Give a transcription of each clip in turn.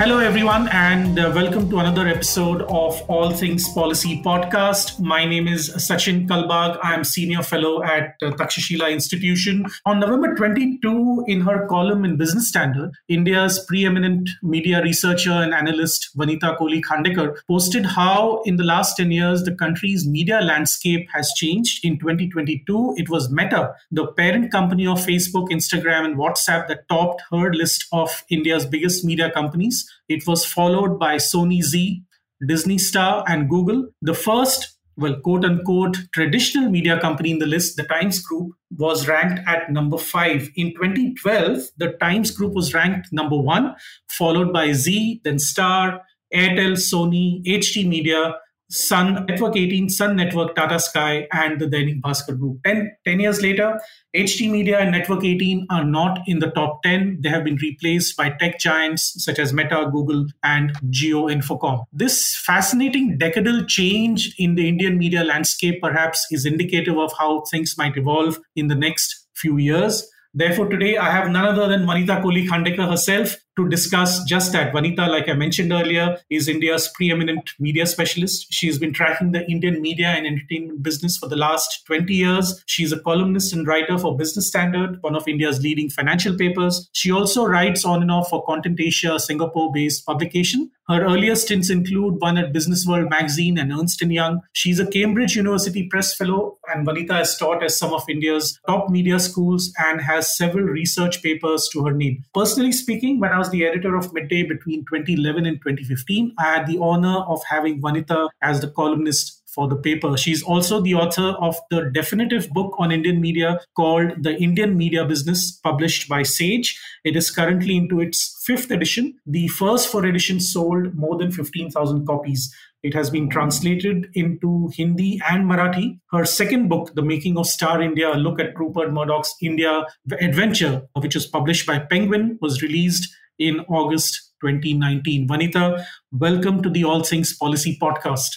Hello, everyone, and uh, welcome to another episode of All Things Policy podcast. My name is Sachin Kalbag. I am Senior Fellow at uh, Takshashila Institution. On November 22, in her column in Business Standard, India's preeminent media researcher and analyst Vanita Kohli Khandekar posted how, in the last 10 years, the country's media landscape has changed. In 2022, it was Meta, the parent company of Facebook, Instagram, and WhatsApp, that topped her list of India's biggest media companies. It was followed by Sony Zee, Disney Star, and Google. The first, well, quote unquote, traditional media company in the list, the Times Group, was ranked at number five. In 2012, the Times Group was ranked number one, followed by Zee, then Star, Airtel, Sony, HT Media, Sun Network 18, Sun Network, Tata Sky, and the Dainik Bhaskar Group. Ten, 10 years later, HT Media and Network 18 are not in the top 10. They have been replaced by tech giants such as Meta, Google, and Jio Infocomm. This fascinating decadal change in the Indian media landscape perhaps is indicative of how things might evolve in the next few years. Therefore, today I have none other than Vanita Kohli Khandekar herself to discuss just that. Vanita, like I mentioned earlier, is India's preeminent media specialist. She's been tracking the Indian media and entertainment business for the last 20 years. She's a columnist and writer for Business Standard, one of India's leading financial papers. She also writes on and off for Content Asia, Singapore based publication. Her earlier stints include one at Business World magazine and Ernst & Young. She's a Cambridge University Press Fellow, and Vanita has taught at some of India's top media schools and has several research papers to her name. Personally speaking, when I was the editor of Midday between 2011 and 2015, I had the honor of having Vanita as the columnist for the paper. She's also the author of the definitive book on Indian media called The Indian Media Business, published by Sage. It is currently into its fifth edition. The first four editions sold more than 15,000 copies. It has been translated into Hindi and Marathi. Her second book, The Making of Star India, a look at Rupert Murdoch's India adventure, which was published by Penguin, was released in August 2019. Vanita, welcome to the All Things Policy podcast.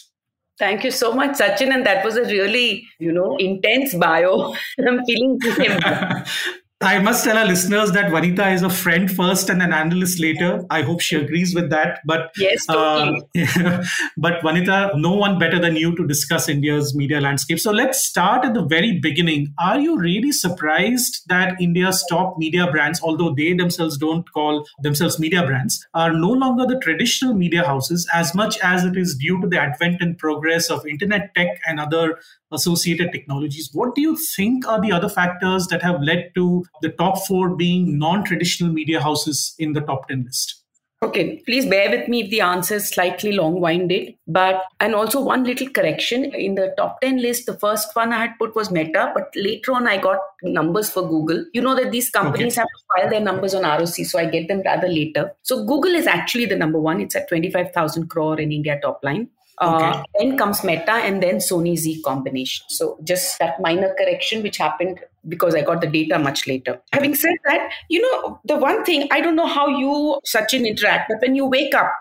Thank you so much, Sachin. And that was a really, you know, intense bio. I'm feeling him. I must tell our listeners that Vanita is a friend first and an analyst later. I hope she agrees with that. But yes, totally. uh, but Vanita, no one better than you to discuss India's media landscape. So let's start at the very beginning. Are you really surprised that India's top media brands, although they themselves don't call themselves media brands, are no longer the traditional media houses as much as it is due to the advent and progress of internet tech and other associated technologies. What do you think are the other factors that have led to the top four being non traditional media houses in the top 10 list? Okay, please bear with me if the answer is slightly long winded. But, and also one little correction in the top 10 list, the first one I had put was Meta, but later on I got numbers for Google. You know that these companies okay. have to file their numbers on ROC, so I get them rather later. So Google is actually the number one. It's at 25,000 crore in India top line. Okay. Uh, then comes Meta and then Sony Zee combination. So just that minor correction which happened because I got the data much later. Having said that, you know, the one thing, I don't know how you, Sachin, interact, but when you wake up,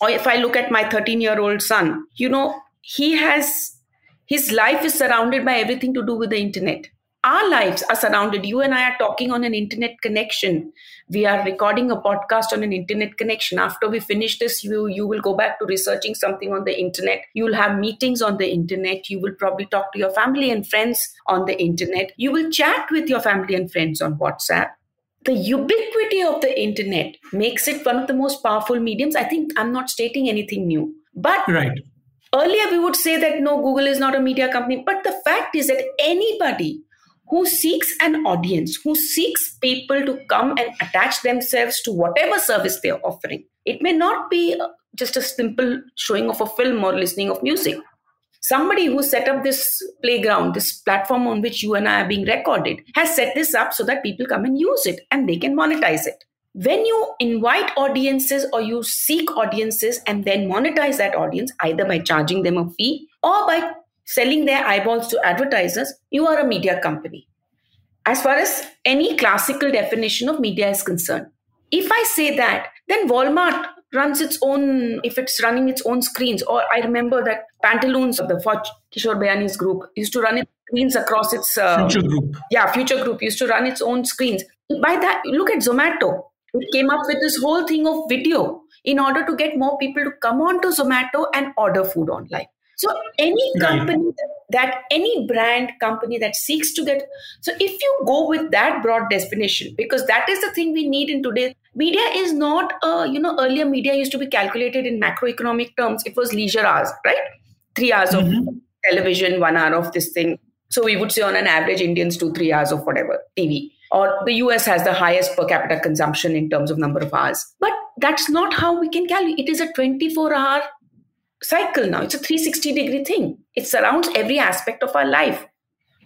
or if I look at my 13 year old son, you know, he has, his life is surrounded by everything to do with the internet our lives are surrounded. You and i are talking on an internet connection. We are recording a podcast on an internet connection. After we finish this you you will go back to researching something on the internet. You will have meetings on the internet. You will probably talk to your family and friends on the internet. You will chat with your family and friends on whatsapp. The ubiquity of the internet makes it one of the most powerful mediums. I think i'm not stating anything new but right. earlier we would say that no google is not a media company. But the fact is that anybody who seeks an audience, who seeks people to come and attach themselves to whatever service they're offering. It may not be just a simple showing of a film or listening of music. Somebody who set up this playground, this platform on which you and I are being recorded, has set this up so that people come and use it and they can monetize it. when you invite audiences or you seek audiences and then monetize that audience either by charging them a fee or by selling their eyeballs to advertisers, you are a media company. As far as any classical definition of media is concerned. If I say that, then Walmart runs its own, if it's running its own screens, or I remember that Pantaloons, of the for Kishore Biyani's group, used to run its screens across its. Uh, future group. Yeah, Future Group used to run its own screens. By that, look at Zomato. It came up with this whole thing of video in order to get more people to come on to Zomato and order food online. So any company right. that any brand company that seeks to get so if you go with that broad definition because that is the thing we need in today media is not uh, you know earlier media used to be calculated in macroeconomic terms it was leisure hours right 3 hours mm-hmm. of television 1 hour of this thing so we would say on an average indians do 3 hours of whatever tv or the US has the highest per capita consumption in terms of number of hours. But that's not how we can calculate. It is a 24 hour cycle now. It's a 360 degree thing. It surrounds every aspect of our life.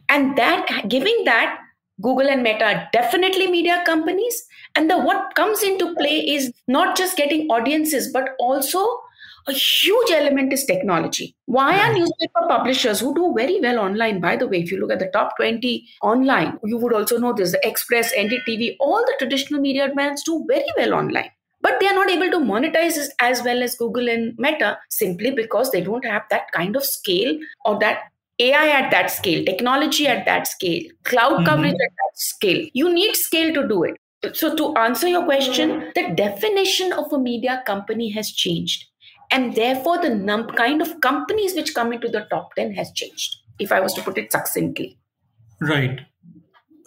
And that giving that Google and Meta are definitely media companies. And the what comes into play is not just getting audiences, but also a huge element is technology. Why are newspaper publishers who do very well online? By the way, if you look at the top 20 online, you would also know this the Express, NDTV, all the traditional media brands do very well online but they are not able to monetize as well as Google and Meta simply because they don't have that kind of scale or that AI at that scale, technology at that scale, cloud mm-hmm. coverage at that scale. You need scale to do it. So, to answer your question, the definition of a media company has changed. And therefore, the num- kind of companies which come into the top 10 has changed, if I was to put it succinctly. Right.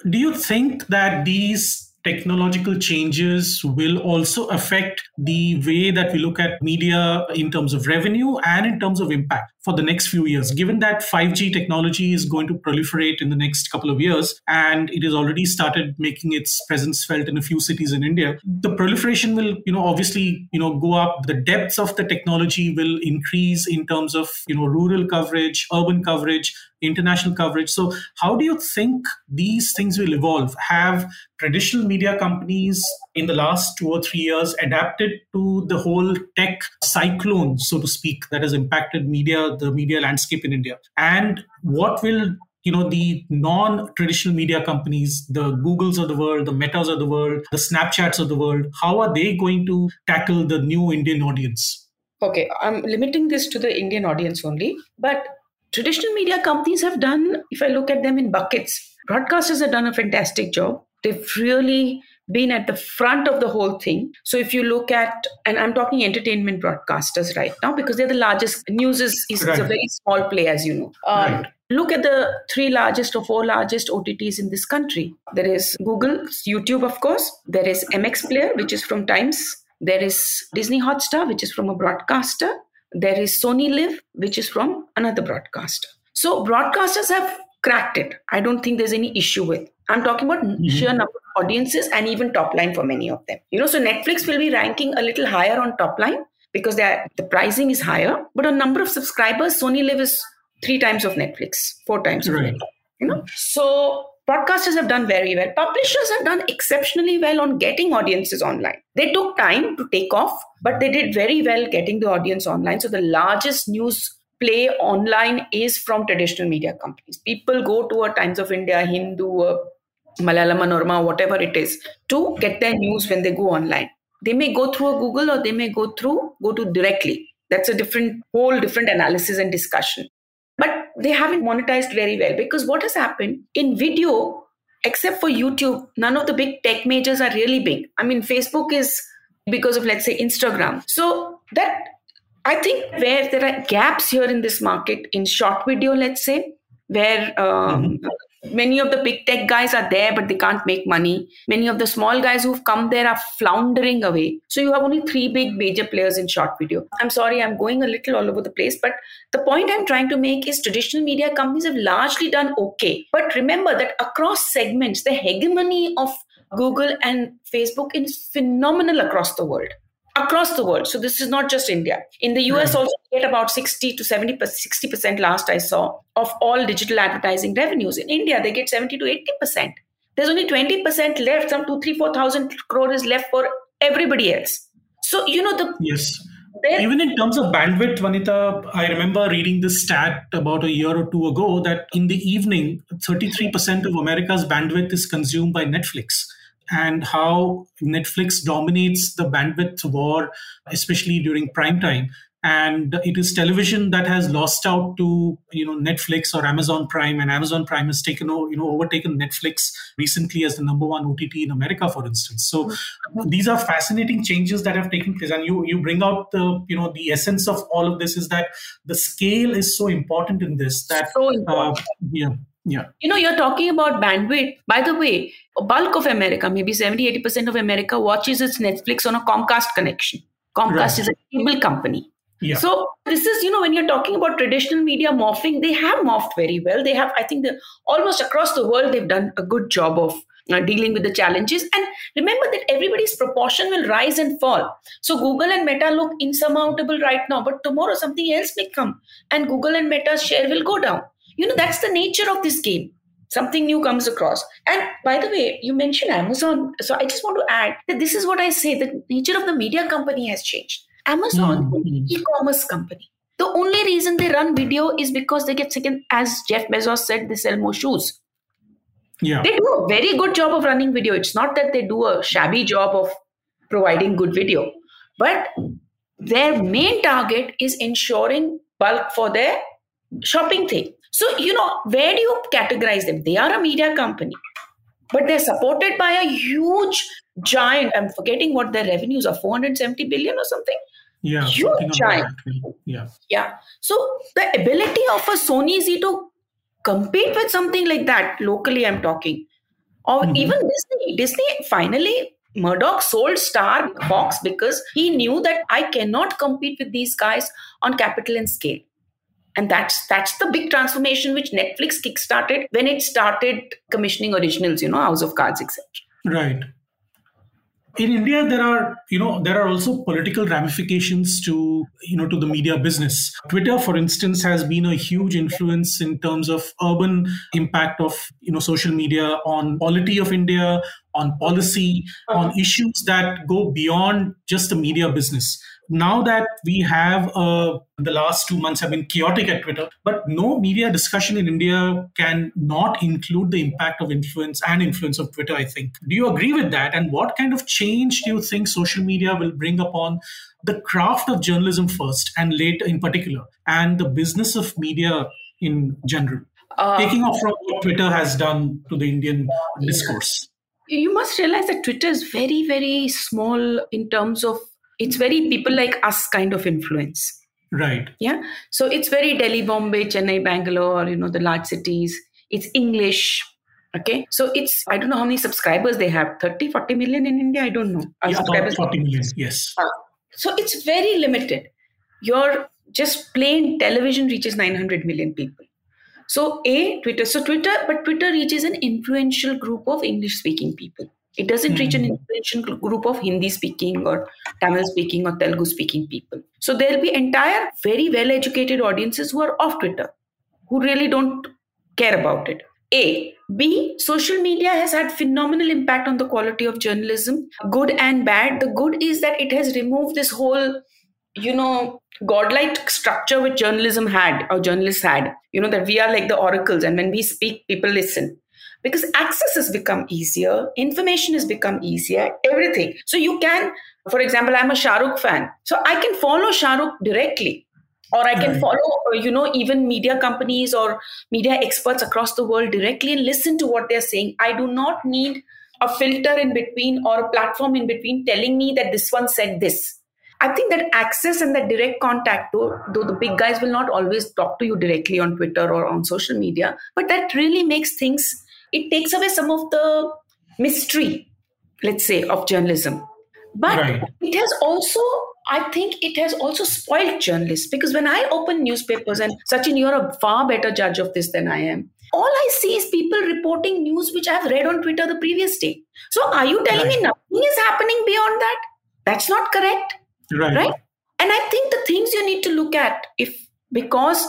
Do you think that these technological changes will also affect the way that we look at media in terms of revenue and in terms of impact for the next few years given that 5g technology is going to proliferate in the next couple of years and it has already started making its presence felt in a few cities in india the proliferation will you know obviously you know go up the depths of the technology will increase in terms of you know rural coverage urban coverage international coverage. So, how do you think these things will evolve? Have traditional media companies in the last two or three years adapted to the whole tech cyclone, so to speak, that has impacted media, the media landscape in India? And what will you know the non-traditional media companies the googles of the world the metas of the world the snapchats of the world how are they going to tackle the new indian audience okay i'm limiting this to the indian audience only but traditional media companies have done, if I look at them in buckets, broadcasters have done a fantastic job. They've really been at the front of the whole thing. So if you look at, and I'm talking entertainment broadcasters right now because they're the largest. News is, is, right. a very small play, as you know. Um, right. Look at the three largest or four largest OTTs in this country. There is Google, YouTube, of course. There is MX Player, which is from Times. There is Disney Hotstar, which is from a broadcaster there is SonyLIV, which is from another broadcaster. So broadcasters have cracked it. I don't think there's any issue with. I'm talking about mm-hmm. sheer number of audiences and even top line for many of them. You know, so Netflix will be ranking a little higher on top line because the pricing is higher, but on number of subscribers, SonyLIV is three times of Netflix, four times right. of Netflix. You know, so Broadcasters have done very well. Publishers have done exceptionally well on getting audiences online. They took time to take off, but they did very well getting the audience online. So the largest news play online is from traditional media companies. People go to a Times of India, Hindu, uh, Malayalam Manorama, whatever it is, to get their news when they go online. They may go through a Google or they may go through, go to directly. That's a different, whole different analysis and discussion but they haven't monetized very well because what has happened in video except for youtube none of the big tech majors are really big i mean facebook is because of let's say instagram so that i think where there are gaps here in this market in short video let's say where um, many of the big tech guys are there but they can't make money. Many of the small guys who've come there are floundering away. So you have only three big major players in short video. I'm sorry i'm going a little all over the place but the point i'm trying to make is traditional media companies have largely done okay. But remember that across segments the hegemony of google and facebook is phenomenal across the world across the world. So this is not just India. In the US, hmm. also get about 60 to 70 60 percent last I saw of all digital advertising revenues. In India, they get 70 to 80 percent. There's only 20% left, some two, three, four thousand crore is left for everybody else. So, you know, the yes. Even in terms of bandwidth, Vanita, I remember reading this stat about a year or two ago that in the evening, 33% of America's bandwidth is consumed by Netflix and how Netflix dominates the bandwidth war, especially during prime time. And it is television that has lost out to you know netflix or amazon prime. And amazon prime has taken over, you know overtaken netflix recently as the number one ott in america for instance. So mm-hmm. these are fascinating changes that have taken place. And you you bring out the you know the essence of all of this is that the scale is so important in this that so important. Uh, yeah yeah. You know, you're talking about bandwidth. By the way, a bulk of America, maybe 70, 80% of America watches its Netflix on a Comcast connection. Comcast right. is a cable company. Yeah. So this is, you know, when you're talking about traditional media morphing, they have morphed very well. They have, I think, the almost across the world, they've done a good job of uh, dealing with the challenges. And remember that everybody's proportion will rise and fall. So Google and Meta look insurmountable right now, but tomorrow something else may come, and Google and Meta's share will go down. You know, that's the nature of this game. Something new comes across. And by the way, you mentioned Amazon. So I just want to add that this is what I say the nature of the media company has changed Amazon, mm-hmm. e-commerce company. The only reason they run video is because they get second, as Jeff Bezos said, they sell more shoes. Yeah. They do a very good job of running video. It's not that they do a shabby job of providing good video, but their main target is ensuring bulk for their shopping thing. So, you know, where do you categorize them? They are a media company, but they're supported by a huge giant. I'm forgetting what their revenues are 470 billion or something? Yeah huge giant. yeah. Yeah. So the ability of a sony zee to compete with something like that locally i'm talking or mm-hmm. even disney. Disney finally murdoch sold star fox because he knew that i cannot compete with these guys on capital and scale and that's that's the big transformation which netflix kickstarted when it started commissioning originals you know house of cards etc right. In India, there are you know there are also political ramifications to you know to the media business. Twitter, for instance, has been a huge influence in terms of urban impact of you know social media on quality of India, on policy, on issues that go beyond just the media business now that we have uh, the last two months have been chaotic at Twitter, but no media discussion in India can not include the impact of influence and influence of Twitter, I think. Do you agree with that? And what kind of change do you think social media will bring upon the craft of journalism first and later in particular, and the business of media in general? Uh, Taking off from what Twitter has done to the Indian discourse. You must realize that Twitter is very, very small in terms of it's very people like us kind of influence. Right. Yeah. So it's very delhi bombay chennai bangalore you know the large cities. It's english. Okay. So it's i don't know how many subscribers they have. 30 40 million in india? I don't know. Yeah, about 40 million yes. Uh, so it's very limited. Your just plain television reaches 900 million people. So a twitter. So twitter but twitter reaches an influential group of english speaking people it doesn't mm-hmm. reach an hmm. influential group of Hindi speaking or Tamil speaking or Telugu speaking people. So there'll be entire very well educated audiences who are off Twitter, who really don't care about it. A. B. Social media has had phenomenal impact on the quality of journalism, good and bad. The good is that it has removed this whole, you know, godlike structure which journalism had or journalists had. You know, that we are like the oracles and when we speak, people listen because access has become easier, information has become easier, everything. So you can, for example, I'm a Shahrukh fan, so I can follow Shahrukh directly. Or I can right. follow, uh, you know, even media companies or media experts across the world directly and listen to what they're saying. I do not need a filter in between or a platform in between telling me that this one said this. I think that access and that direct contact, though, though the big guys will not always talk to you directly on Twitter or on social media, but that really makes things it takes away some of the mystery, let's say, of journalism. But right. it has also, I think it has also spoiled journalists because when I open newspapers, and Sachin, you're a far better judge of this than I am. All I see is people reporting news which I've read on Twitter the previous day. So are you telling right. me nothing is happening beyond that? That's not correct. Right. Right. And I think the things you need to look at, if because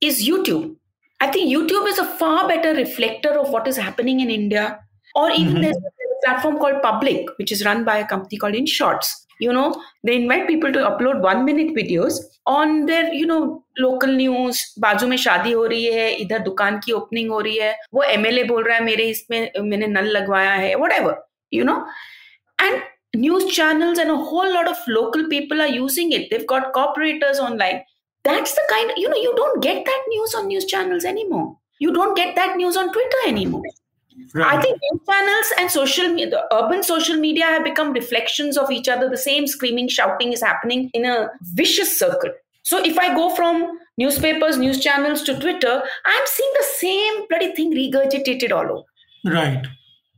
is YouTube. I think YouTube is a far better reflector of what is happening in India Or even Mhm. there's a platform called Public, which is run by a company called InShots. You know, they invite people to upload one minute videos on their, you know, local news. बाजू में शादी हो रही है इधर दुकान की opening हो रही है वो एमएलए बोल रहा है मेरे इसमें मैंने नल लगवाया है whatever you know and news channels and a whole lot of local people are using it they've got corporators online that's the kind you know you don't get that news on news channels anymore you don't get that news on twitter anymore Right. I think news channels and social media, the urban social media have become reflections of each other. The same screaming, shouting is happening in a vicious circle. So if I go from newspapers, news channels to Twitter, I'm seeing the same bloody thing regurgitated all over. Right.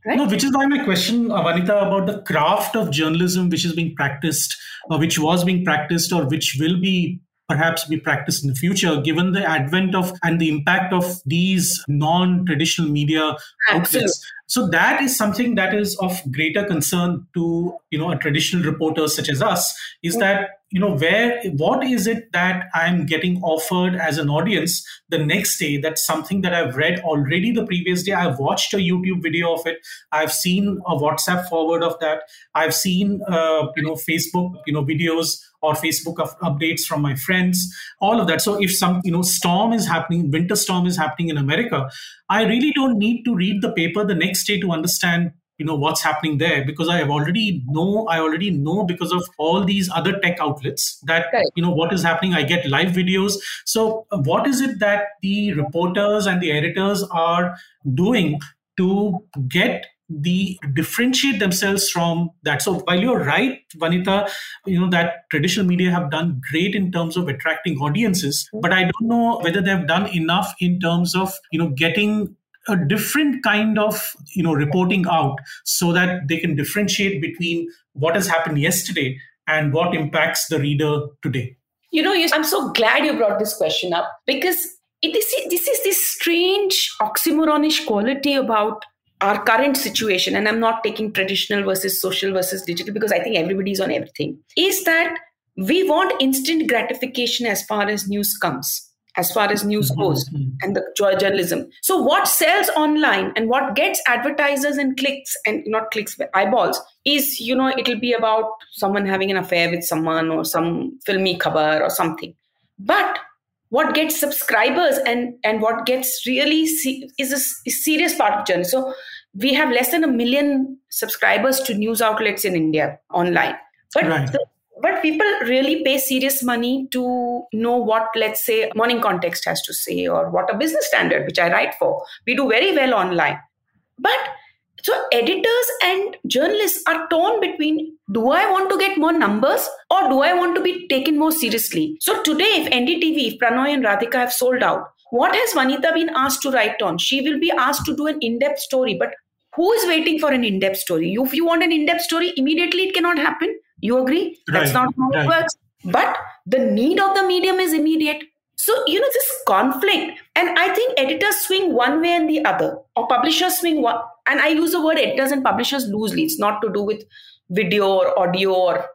Right? No, which is why my question, uh, Vanita, about the craft of journalism which is being practiced, or which was being practiced, or which will be perhaps be practiced in the future, given the advent of and the impact of these non-traditional media Absolutely. outlets. So that is something that is of greater concern to you know a traditional reporter such as us. Is that you know where what is it that I'm getting offered as an audience the next day? That's something that I've read already the previous day. I've watched a YouTube video of it. I've seen a WhatsApp forward of that. I've seen uh, you know Facebook you know videos or Facebook updates from my friends. All of that. So if some you know storm is happening, winter storm is happening in America, I really don't need to read the paper the next day to understand you know what's happening there because I have already know I already know because of all these other tech outlets that Right. you know what is happening. I get live videos. So uh, what is it that the reporters and the editors are doing to get the differentiate themselves from that so while you're right vanita you know that traditional media have done great in terms of attracting audiences but i don't know whether they've done enough in terms of you know getting a different kind of you know reporting out so that they can differentiate between what has happened yesterday and what impacts the reader today You know, I'm so glad you brought this question up because it is this is this strange oxymoronish quality about our current situation, and I'm not taking traditional versus social versus digital because I think everybody's on everything. Is that we want instant gratification as far as news comes, as far as news goes, Mhm. and the journalism. So, what sells online and what gets advertisers and clicks and not clicks, but eyeballs is, you know, it'll be about someone having an affair with someone or some filmy khabar or something. But what gets subscribers and and what gets really se- is a is serious part of journey. So we have less than a million subscribers to news outlets in India online. But Right. the- but people really pay serious money to know what, let's say, Morning Context has to say or what a business standard, which I write for. We do very well online. But so editors and journalists are torn between do I want to get more numbers or do I want to be taken more seriously? So today, if NDTV, if Prannoy and Radhika have sold out, what has Vanita been asked to write on? She will be asked to do an in-depth story, but who is waiting for an in-depth story? If you want an in-depth story, immediately it cannot happen. You agree? That's not how it works. But the need of the medium is immediate. So, you know, this conflict, and I think editors swing one way and the other, or publishers swing one. And I use the word editors and publishers loosely. It's not to do with video or audio or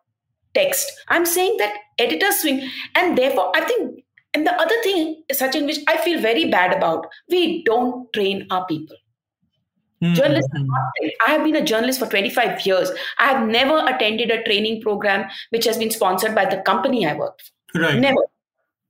text. I'm saying that editors swing, and therefore, I think, and the other thing, Sachin which I feel very bad about, we don't train our people. Hmm, Journalists hmm, hmm. are not trained. I have been a journalist for 25 years. I have never attended a training program which has been sponsored by the company I worked for. right Never.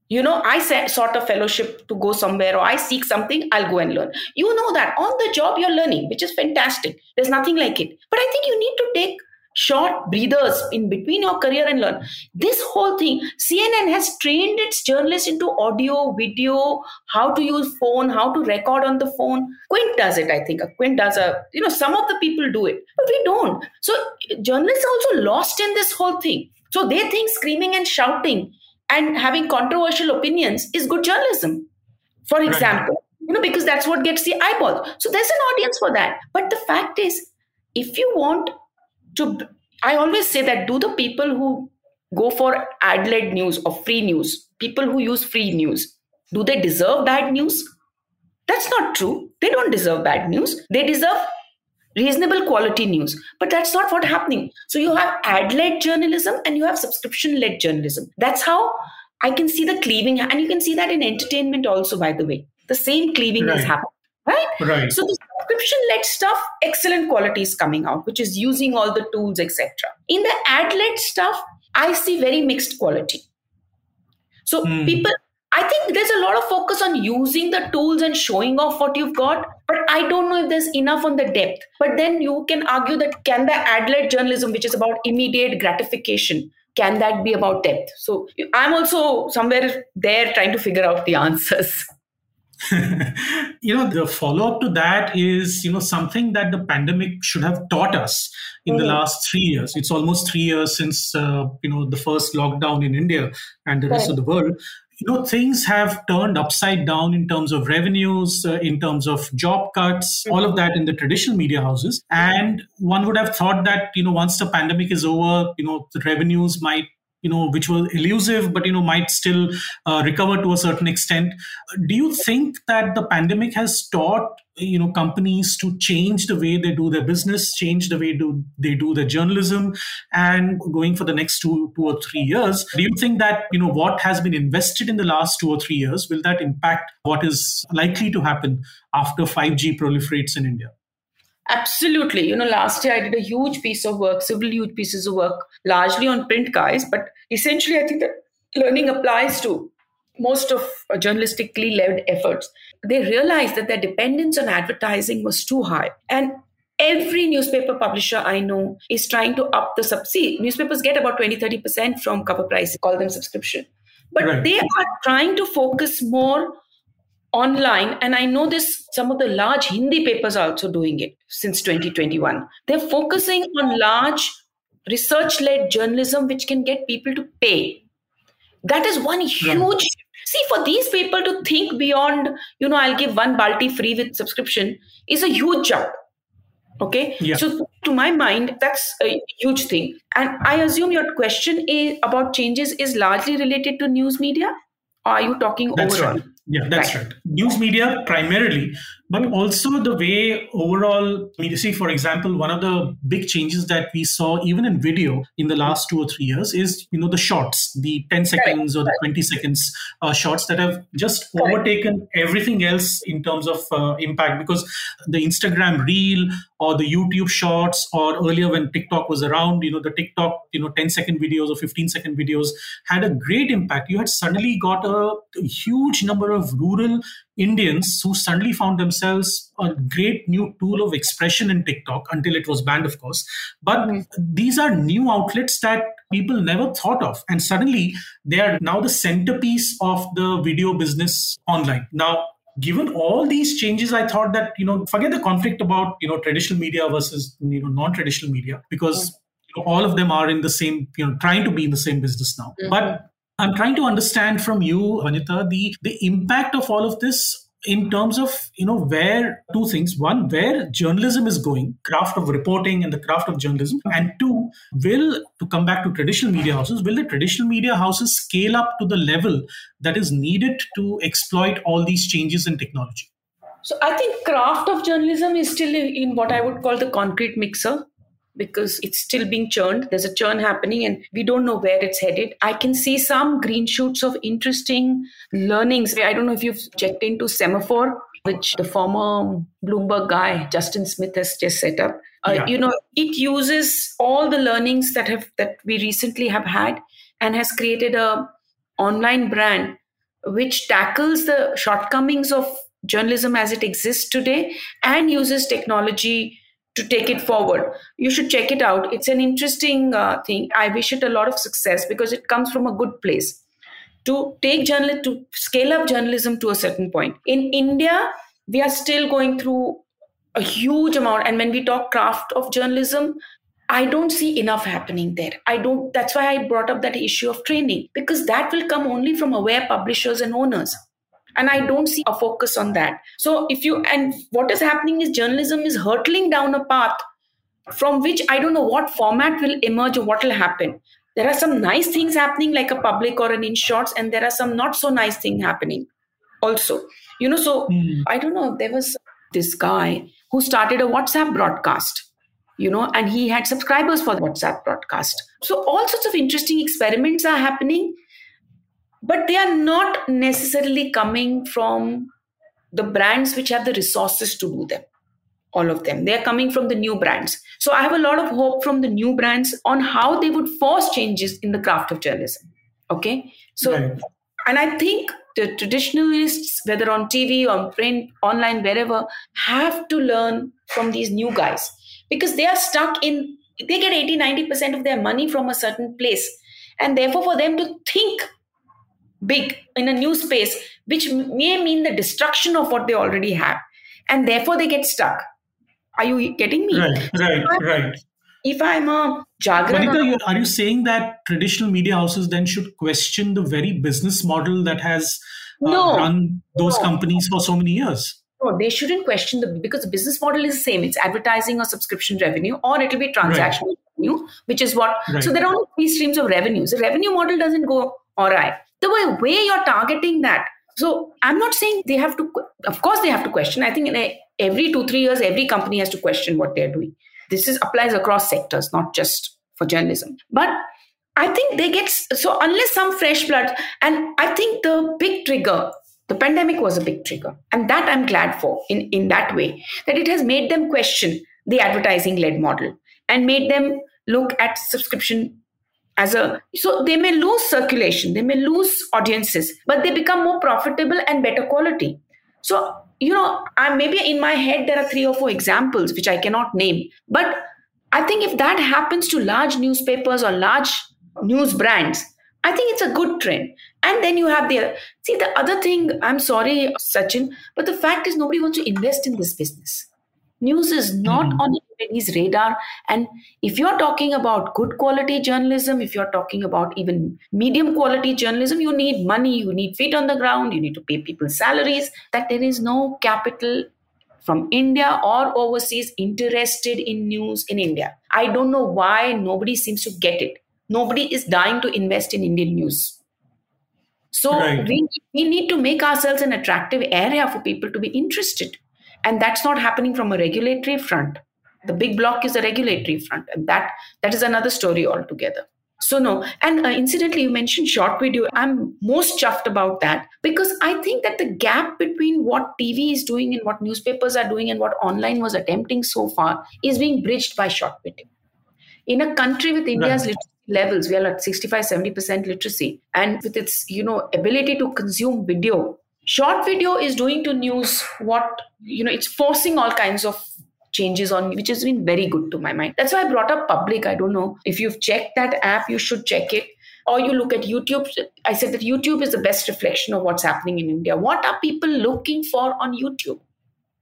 You know, I sought a fellowship to go somewhere or I seek something, I'll go and learn. You know that on the job you're learning, which is fantastic. There's nothing like it. But I think you need to take short breathers in between your career and learn. This whole thing, CNN has trained its journalists into audio, video, how to use phone, how to record on the phone. Quint does it, I think. Quint does a, you know, some of the people do it, but we don't. So journalists are also lost in this whole thing. So they think screaming and shouting and having controversial opinions is good journalism. For example, you know, because that's what gets the eyeballs. So there's an audience for that. But the fact is, if you want to, I always say that do the people who go for ad led news or free news, people who use free news, do they deserve bad news? That's not true. They don't deserve bad news. They deserve reasonable quality news. But that's not what's happening. So you have ad led journalism and you have subscription led journalism. That's how I can see the cleaving. And you can see that in entertainment also, by the way. The same cleaving Right. happening. Right? right So the subscription led stuff, excellent quality is coming out, which is using all the tools, etc. In the ad led stuff, I see very mixed quality. So Hmm. people, I think there's a lot of focus on using the tools and showing off what you've got, but I don't know if there's enough on the depth. But then you can argue that can the ad led journalism, which is about immediate gratification, can that be about depth? So I'm also somewhere there trying to figure out the answers. you know the follow up to that is you know something that the pandemic should have taught us in the Mhm. last 3 years. It's almost 3 years since uh, you know the first lockdown in india and the rest of the world. You know things have turned upside down in terms of revenues uh, in terms of job cuts all of that in the traditional media houses. And one would have thought that you know once the pandemic is over you know the revenues might you know which was elusive but you know might still uh, recover to a certain extent. Do you think that the pandemic has taught you know companies to change the way they do their business change the way do they do their journalism and going for the next two two or three years? Do you think that you know what has been invested in the last two or three years will that impact what is likely to happen after 5g proliferates in india Absolutely. You know, last year I did a huge piece of work, several huge pieces of work, largely on print guys, but essentially I think that learning applies to most of journalistically led efforts. They realized that their dependence on advertising was too high. And every newspaper publisher I know is trying to up the sub. See, newspapers get about 20, 30% from cover price, call them subscription. But Right. they are trying to focus more online and i know this some of the large hindi papers are also doing it since 2021 they're focusing on large research led journalism which can get people to pay. That is one huge see for these people to think beyond you know i'll give one balti free with subscription is a huge jump. Okay? Yeah. so to my mind that's a huge thing. And i assume your question is about changes is largely related to news media? Or are you talking That's overall right. Yeah, that's Right. right. News media primarily, but also the way overall media. See, for example, one of the big changes that we saw even in video in the last two or three years is you know the shorts, the ten seconds or the twenty seconds uh, shots that have just overtaken everything else in terms of uh, impact because the Instagram reel or the YouTube shorts or earlier when TikTok was around, you know the TikTok you know 10 second videos or 15 second videos had a great impact. You had suddenly got a huge number of rural Indians who suddenly found themselves a great new tool of expression in TikTok until it was banned, of course. But hmm. these are new outlets that people never thought of. And suddenly they are now the centerpiece of the video business online. Now, given all these changes i thought that you know forget the conflict about you know traditional media versus you know non-traditional media because hmm. you know, all of them are in the same you know trying to be in the same business now hmm. but i'm trying to understand from you anita the the impact of all of this in terms of you know where two things. One where journalism is going craft of reporting and the craft of journalism. And two will to come back to traditional media houses will the traditional media houses scale up to the level that is needed to exploit all these changes in technology? So I think craft of journalism is still in, in what I would call the concrete mixer because it's still being churned. There's a churn happening and we don't know where it's headed. I can see some green shoots of interesting learnings. I don't know if you've checked into Semafor, which the former Bloomberg guy, Justin Smith, has just set up. Uh, Yeah. You know, it uses all the learnings that have that we recently have had and has created a online brand which tackles the shortcomings of journalism as it exists today and uses technology to take it forward. You should check it out. It's an interesting uh, thing. I wish it a lot of success because it comes from a good place. To take journalism, to scale up journalism to a certain point. In India, we are still going through a huge amount. And when we talk craft of journalism, I don't see enough happening there. I don't, that's why I brought up that issue of training because that will come only from aware publishers and owners and i don't see a focus on that. So if you and what is happening is journalism is hurtling down a path from which i don't know what format will emerge or what will happen. There are some nice things happening like a public or an in shorts and there are some not so nice thing happening also. You know so hmm. i don't know there was this guy who started a whatsapp broadcast you know and he had subscribers for the whatsapp broadcast. So all sorts of interesting experiments are happening but they are not necessarily coming from the brands which have the resources to do them all of them. They're coming from the new brands. So I have a lot of hope from the new brands on how they would force changes in the craft of journalism. Okay. So, right. and I think the traditionalists, whether on TV, on print, online, wherever, have to learn from these new guys because they are stuck in, they get 80, 90% of their money from a certain place. And therefore, for them to think big in a new space, which may mean the destruction of what they already have. And therefore, they get stuck. Are you getting me? Right, right, right. If I'm a Jagrana, are you saying that traditional media houses then should question the very business model that has uh, no, run those no. companies for so many years? No, they shouldn't question the because the business model is the same. It's advertising or subscription revenue, or it'll be transactional right. revenue, which is what. Right. So there are only three streams of revenues. The revenue model doesn't go all right. The way, you're targeting that. So I'm not saying they have to. Of course, they have to question. I think in a, every two three years, every company has to question what they're doing. This is applies across sectors, not just for journalism. But I think they get so unless some fresh blood, and I think the big trigger the pandemic was a big trigger. And that I'm glad for in, in that way, that it has made them question the advertising led model and made them look at subscription as a so they may lose circulation they may lose audiences but they become more profitable and better quality so you know I, maybe in my head there are three or four examples which i cannot name but i think if that happens to large newspapers or large news brands I think it's a good trend. And then you have the see the other thing. I'm sorry, Sachin, but the fact is nobody wants to invest in this business. News is not mm-hmm. on anybody's radar. And if you're talking about good quality journalism, if you're talking about even medium quality journalism, you need money, you need feet on the ground, you need to pay people salaries. That there is no capital from India or overseas interested in news in India. I don't know why nobody seems to get it nobody is dying to invest in Indian news. So right. we, we need to make ourselves an attractive area for people to be interested. And that's not happening from a regulatory front. The big block is a regulatory front, and that that is another story altogether. So no, and uh, incidentally, you mentioned short video. I'm most chuffed about that because I think that the gap between what TV is doing and what newspapers are doing and what online was attempting so far is being bridged by short video. In a country with India's right levels we are at 65 70% literacy and with its you know ability to consume video short video is doing to news what you know it's forcing all kinds of changes on which has been very good to my mind. That's why i brought up public. I don't know if you've checked that app you should check it. Or you look at youtube. I said that youtube is the best reflection of what's happening in india. What are people looking for on youtube?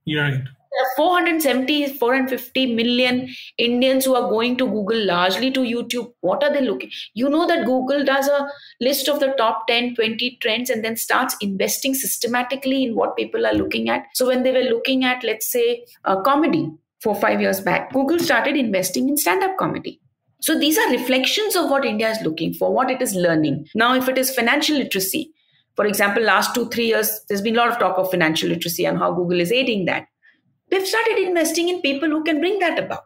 You're right 470 450 million indians who are going to google largely to youtube. What are they looking? You know that google does a list of the top 10 20 trends and then starts investing systematically in what people are looking at. So when they were looking at let's say a comedy four five years back google started investing in stand-up comedy. So these are reflections of what india is looking for what it is learning. Now if it is financial literacy for example last two three years there's been a lot of talk of financial literacy and how google is aiding that They've started investing in people who can bring that about.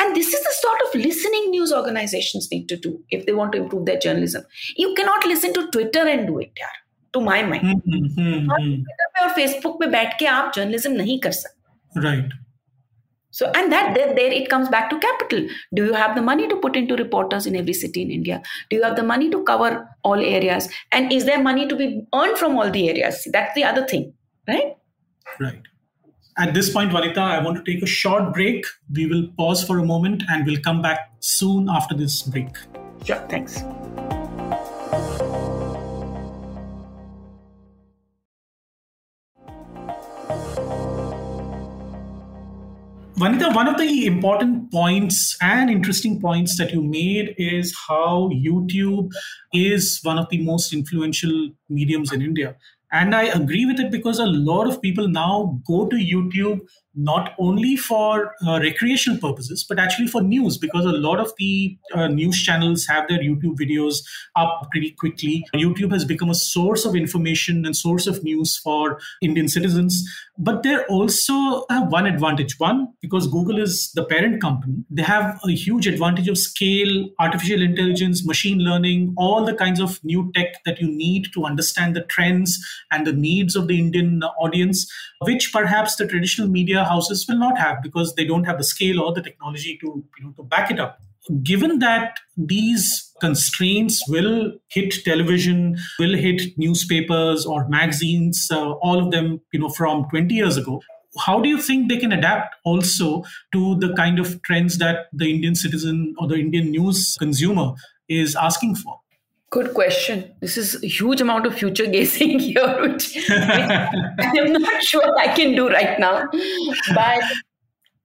And this is the sort of listening news organizations need to do if they want to improve their journalism. You cannot listen to Twitter and do it, yaar, to my mind. Mm-hmm, Twitter or Facebook पे बैठ के आप journalism नहीं कर सकते. Right. So, and that there, there it comes back to capital. Do you have the money to put into reporters in every city in India? Do you have the money to cover all areas? And is there money to be earned from all the areas? That's the other thing, right? Right. At this point, Vanita, I want to take a short break. We will pause for a moment and we'll come back soon after this break. Sure, thanks. Vanita, one of the important points and interesting points that you made is how YouTube is one of the most influential mediums in India. And I agree with it because a lot of people now go to YouTube not only for uh, recreational purposes, but actually for news, because a lot of the uh, news channels have their YouTube videos up pretty quickly. YouTube has become a source of information and source of news for Indian citizens. But they also have one advantage. One, because Google is the parent company, they have a huge advantage of scale, artificial intelligence, machine learning, all the kinds of new tech that you need to understand the trends and the needs of the Indian audience, which perhaps the traditional media houses will not have because they don't have the scale or the technology to you know to back it up. Given that these constraints will hit television will hit newspapers or magazines uh, all of them you know from 20 years ago how do you think they can adapt also to the kind of trends that the indian citizen or the indian news consumer is asking for Good question. This is a huge amount of future gazing here, which, I'm not sure I can do right now. But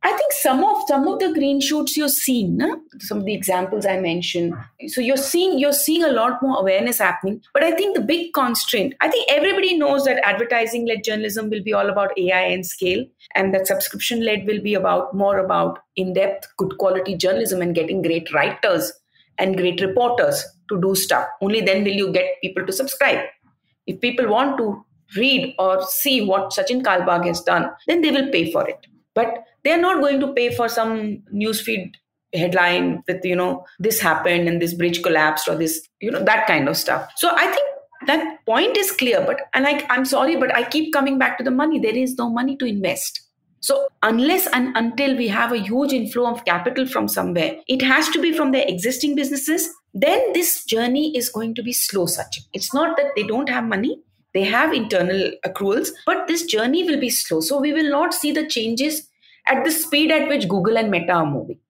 I think some of some of the green shoots you're seeing, some of the examples I mentioned. So you're seeing you're seeing a lot more awareness happening. But I think the big constraint, I think everybody knows that advertising-led journalism will be all about AI and scale, and that subscription-led will be about more about in-depth, good quality journalism and getting great writers and great reporters to do stuff. Only then will you get people to subscribe. If people want to read or see what Sachin Kalbag has done, then they will pay for it. But they're not going to pay for some newsfeed headline with you know this happened and this bridge collapsed or this you know that kind of stuff so i think that point is clear but and like i'm sorry but i keep coming back to the money there is no money to invest so unless and until we have a huge inflow of capital from somewhere it has to be from their existing businesses then this journey is going to be slow such it's not that they don't have money they have internal accruals but this journey will be slow. So we will not see the changes at the speed at which Google and Meta are moving.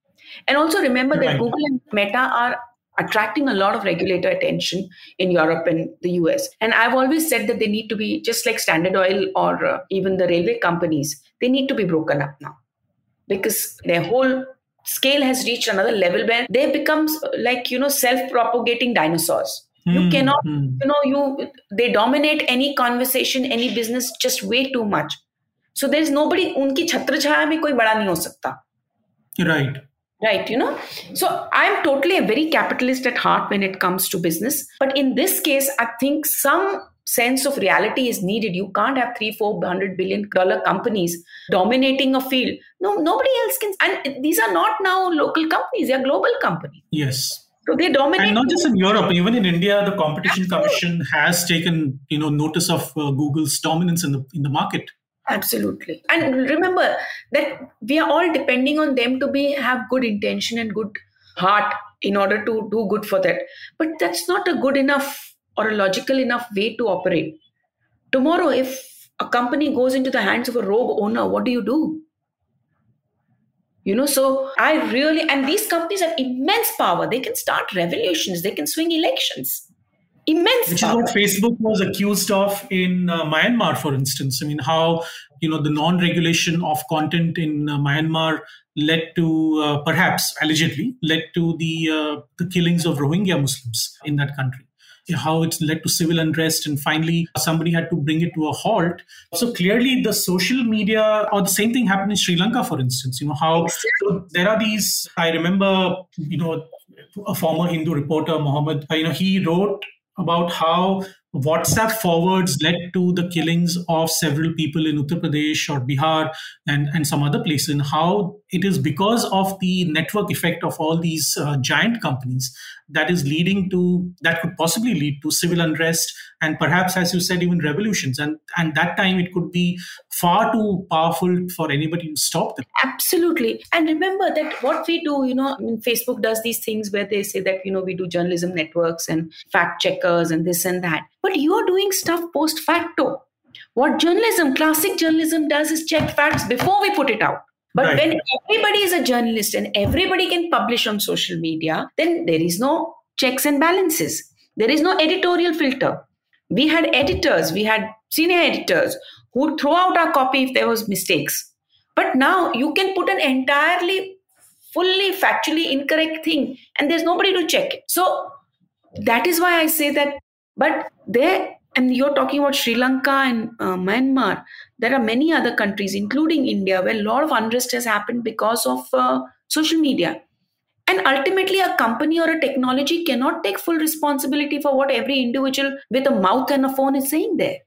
And also remember that Google and Meta are attracting a lot of regulator attention in Europe and the US. And I've always said that they need to be, just like Standard Oil or uh, even the railway companies, they need to be broken up now because their whole scale has reached another level where they become uh, like, you know, self propagating dinosaurs. Mm-hmm. You hmm, cannot, hmm. you know, you they dominate any conversation, any business just way too much. So there's nobody, unki chhatra chaya mein koi bada nahi ho sakta. Right right you know? So i'm totally a very capitalist at heart when it comes to business. But in this case i think some sense of reality is needed. You can't have three four hundred billion dollar companies dominating a field. No nobody else can. And these are not now local companies. They are global companies. Yes. So they dominate. And not just in Europe, even in India, the Competition Absolutely. Commission has taken, you know, notice of uh, Google's dominance in the in the market. Absolutely. And remember that we are all depending on them to be have good intention and good heart in order to do good for that. But that's not a good enough or a logical enough way to operate. Tomorrow, if a company goes into the hands of a rogue owner, what do you do? You know, so I really, and these companies have immense power. They can start revolutions, they can swing elections immense which power. is what facebook was accused of in uh, myanmar for instance. I mean how you know the non-regulation of content in uh, myanmar led to uh, perhaps allegedly led to the uh, the killings of rohingya muslims in that country. How it's led to civil unrest and finally somebody had to bring it to a halt. So clearly the social media or the same thing happened in sri lanka for instance. You know how so there are these i remember you know a former hindu reporter mohammed you know he wrote about how WhatsApp forwards led to the killings of several people in Uttar Pradesh or Bihar and, and some other places, and how it is because of the network effect of all these uh, giant companies that is leading to, that could possibly lead to civil unrest and perhaps, as you said, even revolutions. And, and that time it could be far too powerful for anybody to stop them. Absolutely. And remember that what we do, you know, I mean, Facebook does these things where they say that, you know, we do journalism networks and fact checkers and this and that but you're doing stuff post facto. What journalism, classic journalism does is check facts before we put it out. But right. when everybody is a journalist and everybody can publish on social media, then there is no checks and balances. There is no editorial filter. We had editors, we had senior editors who would throw out our copy if there was mistakes. But now you can put an entirely fully factually incorrect thing and there's nobody to check it. So that is why I say that but there, and you're talking about Sri Lanka and uh, Myanmar, there are many other countries, including India, where a lot of unrest has happened because of uh, social media. And ultimately, a company or a technology cannot take full responsibility for what every individual with a mouth and a phone is saying there.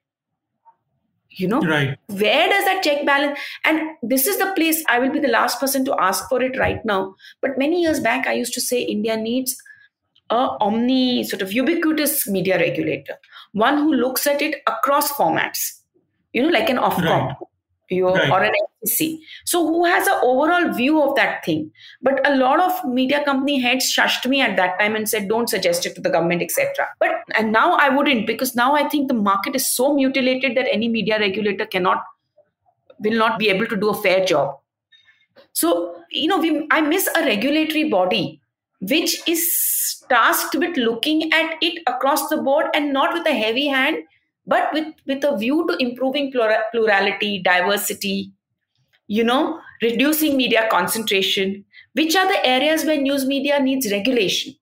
You know, right? Where does that check balance? And this is the place I will be the last person to ask for it right now. But many years back, I used to say India needs a omni sort of ubiquitous media regulator, one who looks at it across formats, you know, like an Ofcom. Right. you Right. or an FCC. So who has an overall view of that thing? But a lot of media company heads shushed me at that time and said, "Don't suggest it to the government, etc." But and now I wouldn't because now I think the market is so mutilated that any media regulator cannot will not be able to do a fair job. So you know, we I miss a regulatory body which is tasked with looking at it across the board and not with a heavy hand but with with a view to improving plura- plurality diversity you know reducing media concentration which are the areas where news media needs regulation.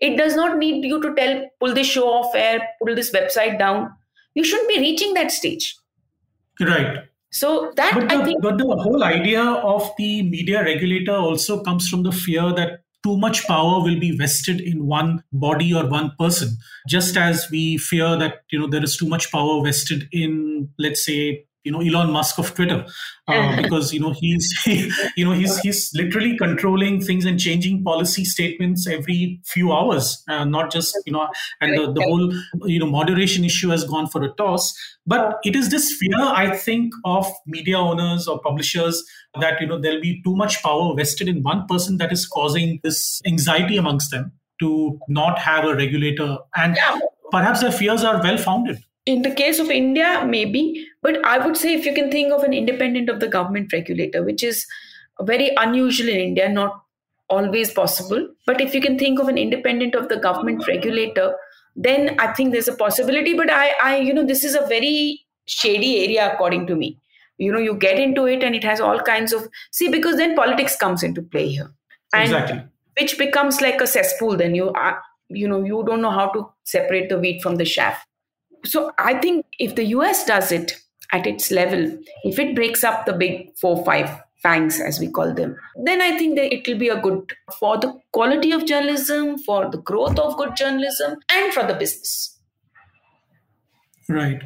It does not need you to tell pull this show off air pull this website down. You shouldn't be reaching that stage. Right. so that But i think but the whole idea of the media regulator also comes from the fear that too much power will be vested in one body or one person. Just as we fear that you know there is too much power vested in let's say you know Elon Musk of Twitter. Uh, because you know he's you know he's he's literally controlling things and changing policy statements every few hours uh, not just you know and the, the whole you know moderation issue has gone for a toss. But it is this fear i think of media owners or publishers that you know there'll be too much power vested in one person that is causing this anxiety amongst them to not have a regulator. And Yeah. perhaps their fears are well founded in the case of India, maybe, but I would say if you can think of an independent of the government regulator, which is very unusual in India, not always possible. But if you can think of an independent of the government regulator, then I think there's a possibility. But I, I, you know, this is a very shady area according to me. You know, you get into it and it has all kinds of see because then politics comes into play here, and exactly which becomes like a cesspool. Then you are, you know, you don't know how to separate the wheat from the chaff so I think if the US does it at its level, if it breaks up the big four, five FAANGs, as we call them, then I think that it will be a good for the quality of journalism, for the growth of good journalism, and for the business. Right.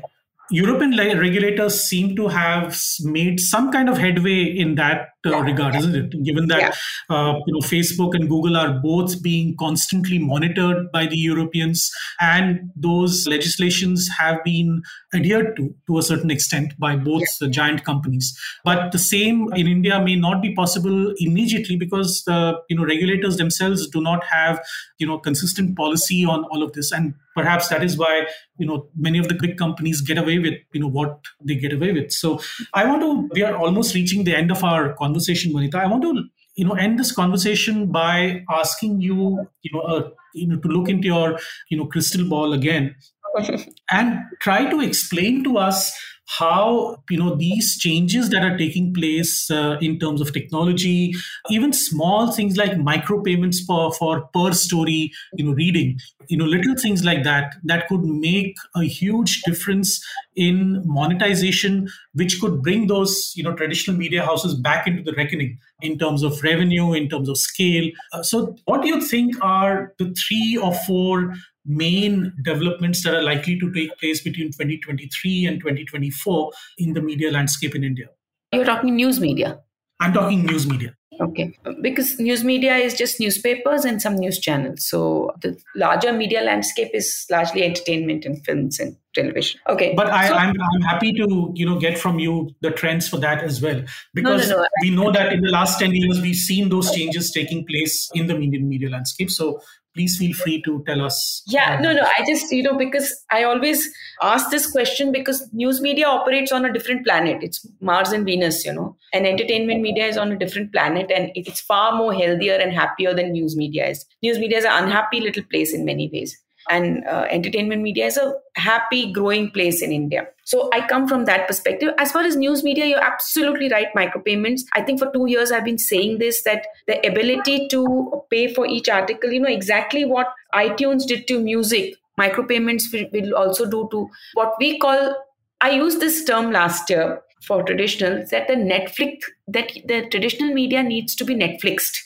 European regulators seem to have made some kind of headway in that uh, Yeah. regard, isn't it? Given that uh, you know Facebook and Google are both being constantly monitored by the Europeans, and those legislations have been adhered to to a certain extent by both the giant companies. But the same in India may not be possible immediately because the you know regulators themselves do not have you know consistent policy on all of this, and perhaps that is why you know many of the big companies get away with you know what they get away with. So I want to. We are almost reaching the end of our conversation, Vanita. I want to you know end this conversation by asking you you know uh, you know to look into your you know crystal ball again and try to explain to us how you know these changes that are taking place uh, in terms of technology even small things like micropayments for for per story you know reading you know little things like that that could make a huge difference in monetization which could bring those you know traditional media houses back into the reckoning in terms of revenue in terms of scale. Uh, so what do you think are the three or four main developments that are likely to take place between 2023 and 2024 in the media landscape in India? You're talking news media. I'm talking news media. Okay. Because news media is just newspapers and some news channels. So the larger media landscape is largely entertainment and films and television. Okay. But I, So- I'm, I'm happy to you know get from you the trends for that as well because no. we know that in the last 10 years we've seen those changes taking place in the Indian media landscape. So please feel free to tell us. Yeah, uh, no, no. I just, you know, because I always ask this question because news media operates on a different planet. It's Mars and Venus, you know, and entertainment media is on a different planet and it's far more healthier and happier than news media is. News media is an unhappy little place in many ways. And uh, entertainment media is a happy, growing place in India. So I come from that perspective. As far as news media, you're absolutely right. Micropayments. I think for two years I've been saying this that the ability to pay for each article, you know, exactly what iTunes did to music, micropayments will, will also do to what we call. I used this term last year for traditional. That the Netflix, that the traditional media needs to be Netflixed.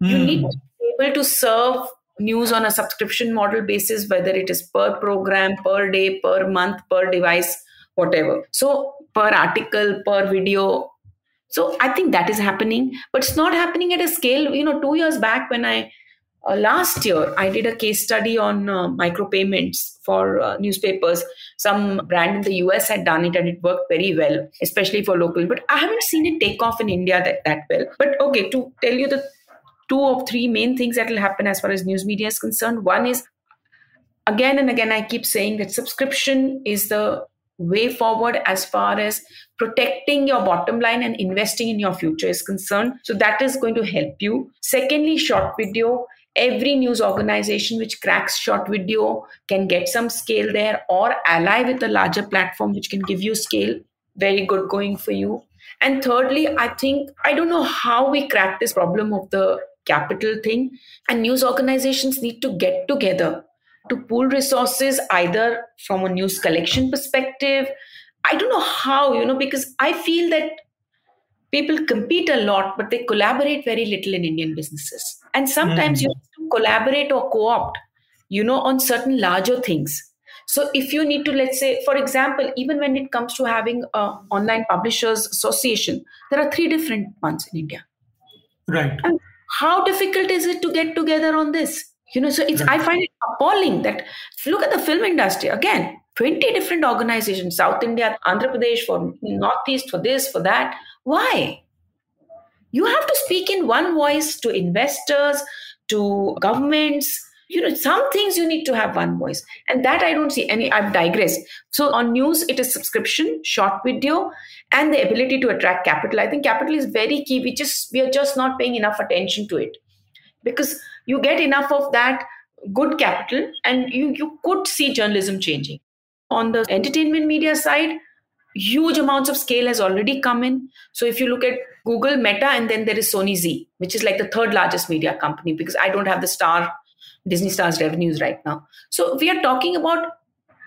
You Hmm. need to be able to serve news on a subscription model basis, whether it is per program, per day, per month, per device, whatever. So per article, per video. So I think that is happening, but it's not happening at a scale. You know, two years back when I uh, last year, I did a case study on uh, micropayments for uh, newspapers. Some brand in the US had done it and it worked very well, especially for local. But I haven't seen it take off in India that, that well. But okay, to tell you the two or three main things that will happen as far as news media is concerned. One is, again and again, I keep saying that subscription is the way forward as far as protecting your bottom line and investing in your future is concerned. So that is going to help you. Secondly, short video every news organization which cracks short video can get some scale there or ally with a larger platform which can give you scale very good going for you and thirdly i think i don't know how we crack this problem of the capital thing and news organizations need to get together to pool resources either from a news collection perspective i don't know how you know because i feel that people compete a lot, but they collaborate very little in Indian businesses. And sometimes mm. you have to collaborate or co opt, you know, on certain larger things. So if you need to, let's say, for example, even when it comes to having an online publishers association, there are three different ones in India. Right. And how difficult is it to get together on this? You know, so it's. I find it appalling that look at the film industry again. 20 different organizations, South India, Andhra Pradesh, for Northeast, for this, for that. Why? You have to speak in one voice to investors, to governments. You know, some things you need to have one voice. And that I don't see any, I've digressed. So on news, it is subscription, short video, and the ability to attract capital. I think capital is very key. We just we are just not paying enough attention to it. Because you get enough of that good capital and you, you could see journalism changing. On the entertainment media side, huge amounts of scale has already come in. So if you look at Google, Meta, and then there is Sony Zee which is like the third largest media company because I don't have the Star Disney Star's revenues right now. So we are talking about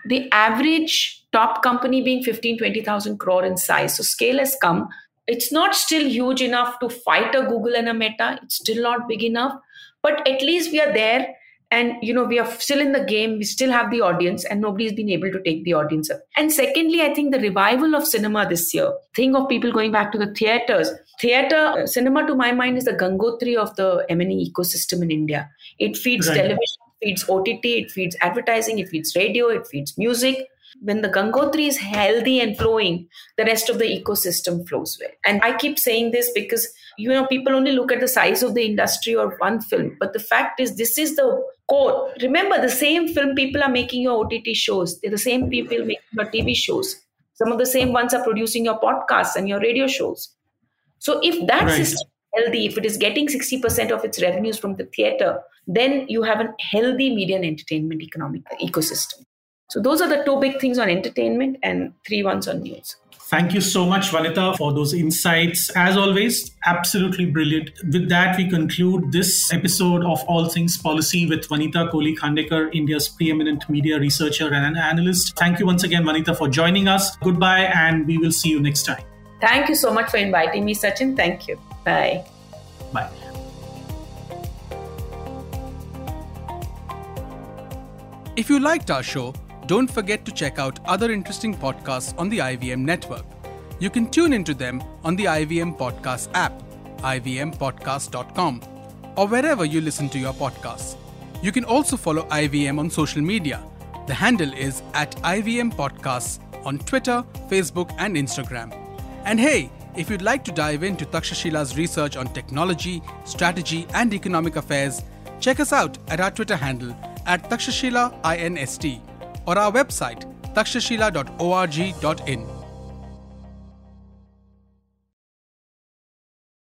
the average top company being 15, 20,000 crore in size. So scale has come. It's not still huge enough to fight a Google and a Meta. It's still not big enough, but at least we are there and you know we are still in the game we still have the audience and nobody's been able to take the audience up and secondly i think the revival of cinema this year think of people going back to the theaters theater uh, cinema to my mind is the gangotri of the m&e ecosystem in india it feeds right. television feeds ott it feeds advertising it feeds radio it feeds music when the Gangotri is healthy and flowing, the rest of the ecosystem flows well. And I keep saying this because you know people only look at the size of the industry or one film, but the fact is this is the core. Remember, the same film people are making your OTT shows. They're the same people making your TV shows. Some of the same ones are producing your podcasts and your radio shows. So if that right. system healthy, if it is getting 60% of its revenues from the theater, then you have a healthy media and entertainment economic ecosystem. So those are the two big things on entertainment and three ones on news. Thank you so much, Vanita, for those insights. As always, absolutely brilliant. With that, we conclude this episode of All Things Policy with Vanita Kohli Khandekar, India's preeminent media researcher and analyst. Thank you once again, Vanita, for joining us. Goodbye, and we will see you next time. Thank you so much for inviting me, Sachin. Thank you. Bye. Bye. If you liked our show, don't forget to check out other interesting podcasts on the IVM network. You can tune into them on the IVM Podcast app, ivmpodcast.com, or wherever you listen to your podcasts. You can also follow IVM on social media. The handle is at IVM Podcasts on Twitter, Facebook, and Instagram. And hey, if you'd like to dive into Takshashila's research on technology, strategy, and economic affairs, check us out at our Twitter handle at Takshashila INST or our website takshashila.org.in.